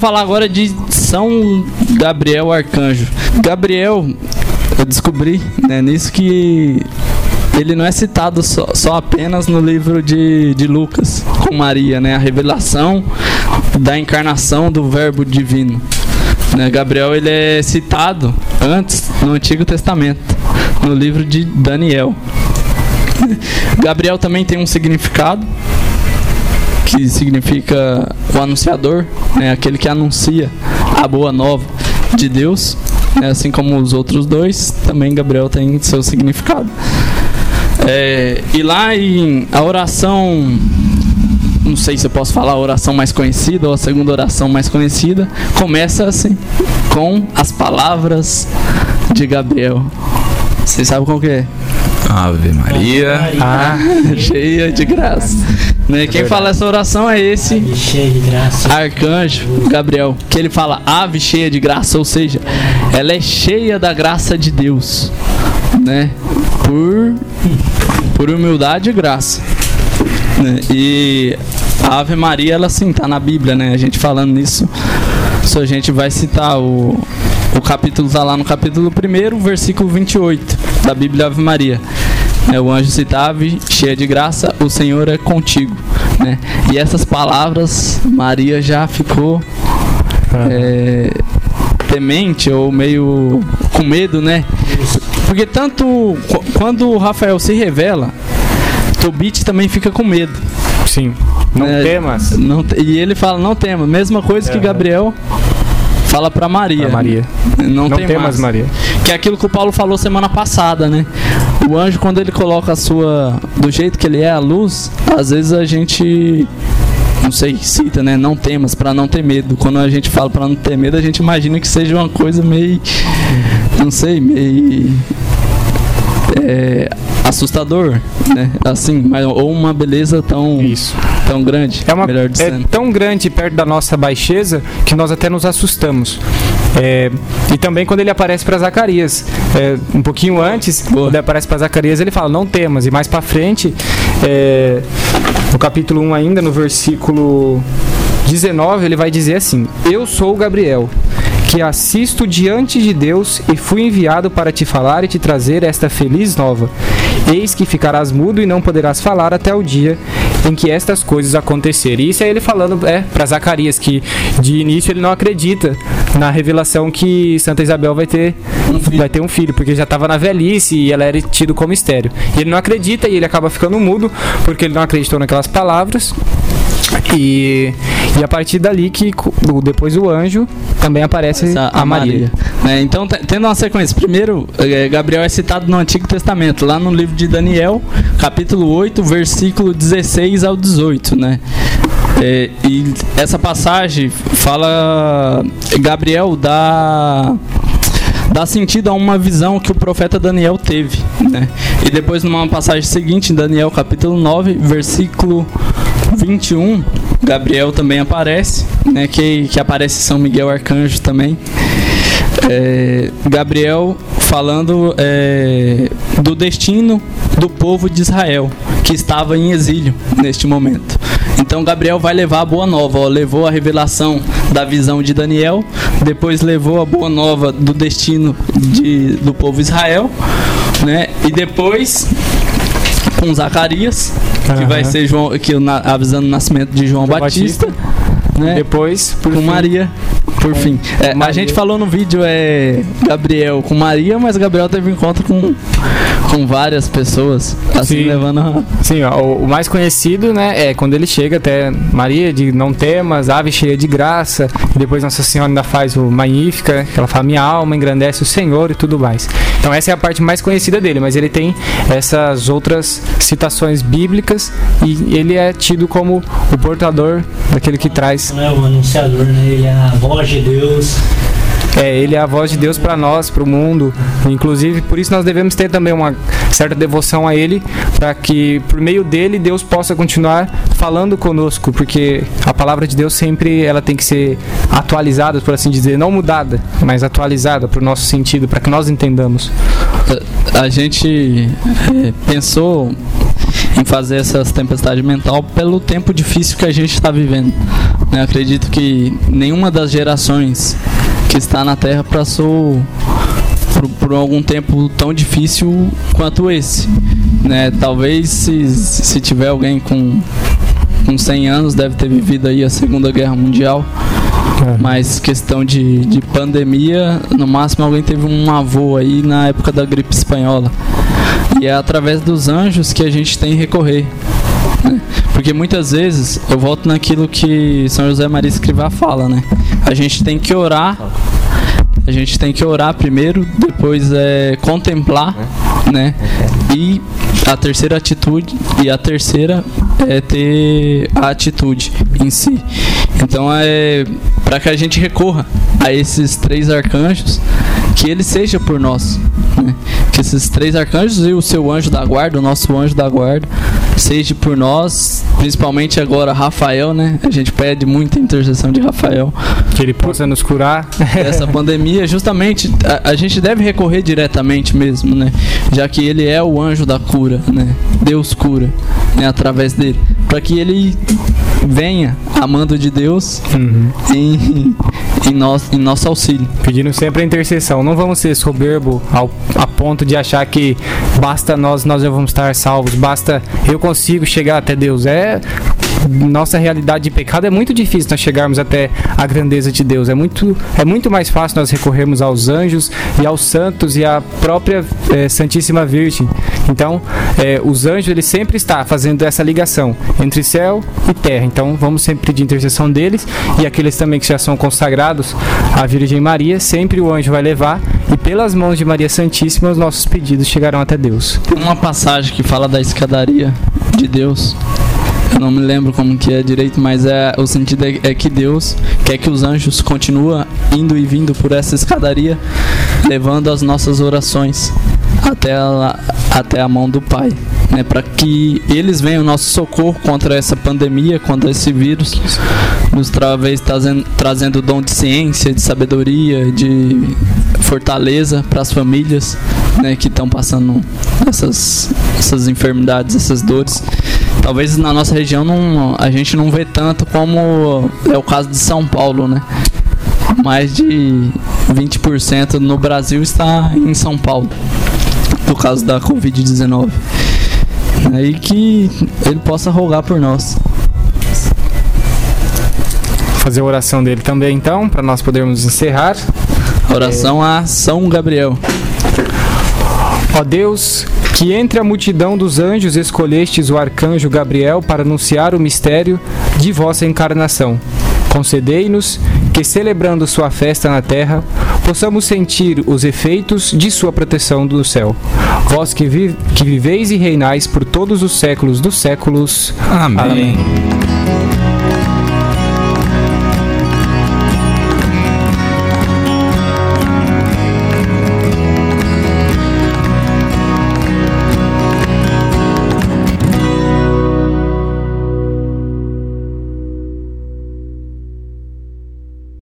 vamos falar agora de São Gabriel Arcanjo. Gabriel, eu descobri né, nisso que ele não é citado só, só, apenas no livro de, de Lucas com Maria, né? A revelação da encarnação do Verbo divino. Né? Gabriel ele é citado antes no Antigo Testamento, no livro de Daniel. Gabriel também tem um significado que significa o anunciador, né? aquele que anuncia a boa nova de Deus. Né? Assim como os outros dois, também Gabriel tem seu significado. É, e lá em a oração, não sei se eu posso falar a oração mais conhecida ou a segunda oração mais conhecida, começa assim, com as palavras de Gabriel. Vocês sabem qual que é? Ave Maria, ah, cheia de graça. Né? Quem fala essa oração é esse arcanjo Gabriel, que ele fala ave cheia de graça, ou seja, ela é cheia da graça de Deus, né? Por por humildade e graça. Né? E a Ave Maria, ela sim, tá na Bíblia, né? A gente falando nisso, só a gente vai citar o, o capítulo, tá lá no capítulo 1, versículo 28 da Bíblia Ave Maria. É, o anjo citava, cheia de graça, o Senhor é contigo. Né? E essas palavras, Maria já ficou é, temente ou meio com medo, né? Porque tanto quando o Rafael se revela, Tobit também fica com medo. Sim. Não é, temas. Não, e ele fala, não temas. Mesma coisa é. que Gabriel fala para Maria. Pra Maria. Não, não tem temas, Maria. Que é aquilo que o Paulo falou semana passada, né? O anjo, quando ele coloca a sua. do jeito que ele é, a luz, às vezes a gente. Não sei, cita, né? Não temas, para não ter medo. Quando a gente fala para não ter medo, a gente imagina que seja uma coisa meio. Não sei, meio. É, assustador, né? Assim, mas, ou uma beleza tão. Isso tão grande. É, uma, é tão grande perto da nossa baixeza que nós até nos assustamos. É, e também quando ele aparece para Zacarias, é, um pouquinho antes, Boa. quando ele aparece para Zacarias, ele fala: Não temas. E mais para frente, é, no capítulo 1 ainda, no versículo 19, ele vai dizer assim: Eu sou Gabriel que assisto diante de Deus e fui enviado para te falar e te trazer esta feliz nova. Eis que ficarás mudo e não poderás falar até o dia em que estas coisas acontecerem. Isso é ele falando é, para Zacarias, que de início ele não acredita na revelação que Santa Isabel vai ter um vai ter um filho, porque já estava na velhice e ela era tido como mistério. E ele não acredita e ele acaba ficando mudo, porque ele não acreditou naquelas palavras. E, e a partir dali que depois o anjo também aparece Essa, a, Maria. Maria. É, então, tendo uma sequência, primeiro, é, Gabriel é citado no Antigo Testamento, lá no livro de Daniel, capítulo 8, versículo 16 ao 18, né? É, e essa passagem fala Gabriel dá dá sentido a uma visão que o profeta Daniel teve, né? E depois numa passagem seguinte, em Daniel capítulo 9, versículo 21, Gabriel também aparece, né? Que, que aparece São Miguel Arcanjo também. É, Gabriel falando é, do destino do povo de Israel que estava em exílio neste momento. Então Gabriel vai levar a boa nova, ó, levou a revelação da visão de Daniel, depois levou a boa nova do destino de, do povo Israel, né? E depois com Zacarias, que uhum. vai ser João, que avisando o nascimento de João, João Batista, Batista, né? Depois com fim. Maria, por fim. É, a gente falou no vídeo é Gabriel com Maria, mas Gabriel teve encontro com com várias pessoas, assim sim. levando. A... Sim, ó, o, mais conhecido, né, é quando ele chega até Maria de não temas, ave cheia de graça, depois Nossa Senhora ainda faz o Magnífica, que ela fala minha alma engrandece o Senhor e tudo mais. Então essa é a parte mais conhecida dele, mas ele tem essas outras citações bíblicas e ele é tido como o portador daquele que traz. Não é o anunciador, né? Ele é a voz de Deus é, ele é a voz de Deus para nós, para o mundo. Inclusive, por isso nós devemos ter também uma certa devoção a ele, para que por meio dele Deus possa continuar falando conosco, porque a palavra de Deus sempre ela tem que ser atualizada, por assim dizer, não mudada, mas atualizada para o nosso sentido, para que nós entendamos. A gente é, pensou em fazer essas tempestades mental pelo tempo difícil que a gente está vivendo. Né? Acredito que nenhuma das gerações que está na Terra passou por, por algum tempo tão difícil quanto esse. Né? Talvez se, se tiver alguém com, com 100 anos, deve ter vivido aí a Segunda Guerra Mundial. É. Mas questão de, de pandemia, no máximo alguém teve um avô aí na época da gripe espanhola. E é através dos anjos que a gente tem que recorrer. Porque muitas vezes, eu volto naquilo que São José Maria Escrivá fala, né? A gente tem que orar, a gente tem que orar primeiro, depois é contemplar, né? E a terceira atitude, e a terceira é ter a atitude em si. Então é para que a gente recorra a esses três arcanjos, que ele seja por nós, né? Que esses três arcanjos e o seu anjo da guarda, o nosso anjo da guarda, seja por nós, principalmente agora Rafael, né? A gente pede muita intercessão de Rafael Que ele possa nos curar. essa pandemia, justamente a, a gente deve recorrer diretamente mesmo, né? Já que ele é o anjo da cura, né? Deus cura, né? Através dele, para que ele venha amando de Deus Uhum. em, em, nosso, em nosso auxílio. Pedindo sempre a intercessão. Não vamos ser soberbo ao, a ponto de achar que basta nós, nós já vamos estar salvos, basta eu consigo chegar até Deus. É nossa realidade de pecado é muito difícil nós chegarmos até a grandeza de Deus. É muito, é muito mais fácil nós recorrermos aos anjos e aos santos e à própria eh, Santíssima Virgem. Então, eh, os anjos ele sempre está fazendo essa ligação entre céu e terra. Então, vamos sempre pedir intercessão deles e aqueles também que já são consagrados à Virgem Maria, sempre o anjo vai levar e pelas mãos de Maria Santíssima os nossos pedidos chegarão até Deus. Uma passagem que fala da escadaria de Deus. Não me lembro como que é direito, mas é o sentido é, é que Deus quer que os anjos continuem indo e vindo por essa escadaria, levando as nossas orações até a, até a mão do Pai, né, para que eles venham nosso socorro contra essa pandemia, contra esse vírus, nos talvez trazendo, trazendo dom de ciência, de sabedoria, de fortaleza para as famílias né, que estão passando essas, essas enfermidades, essas dores. Talvez na nossa região não, a gente não vê tanto como é o caso de São Paulo, né? Mais de 20% no Brasil está em São Paulo, por causa da Covid-19. Aí que ele possa rogar por nós. Fazer a oração dele também, então, para nós podermos encerrar. Oração a São Gabriel. Ó Deus, que entre a multidão dos anjos escolhestes o arcanjo Gabriel para anunciar o mistério de vossa encarnação. Concedei-nos que, celebrando sua festa na terra, possamos sentir os efeitos de sua proteção do céu. Vós que, vi que viveis e reinais por todos os séculos dos séculos. Amém. Amém.